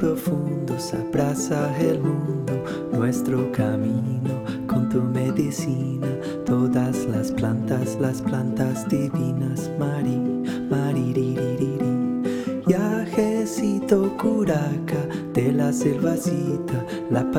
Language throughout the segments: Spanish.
profundos, abraza el mundo, nuestro camino, con tu medicina, todas las plantas, las plantas divinas, Mari, Mari, Yajecito curaca, de la selvacita, la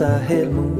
I had moved.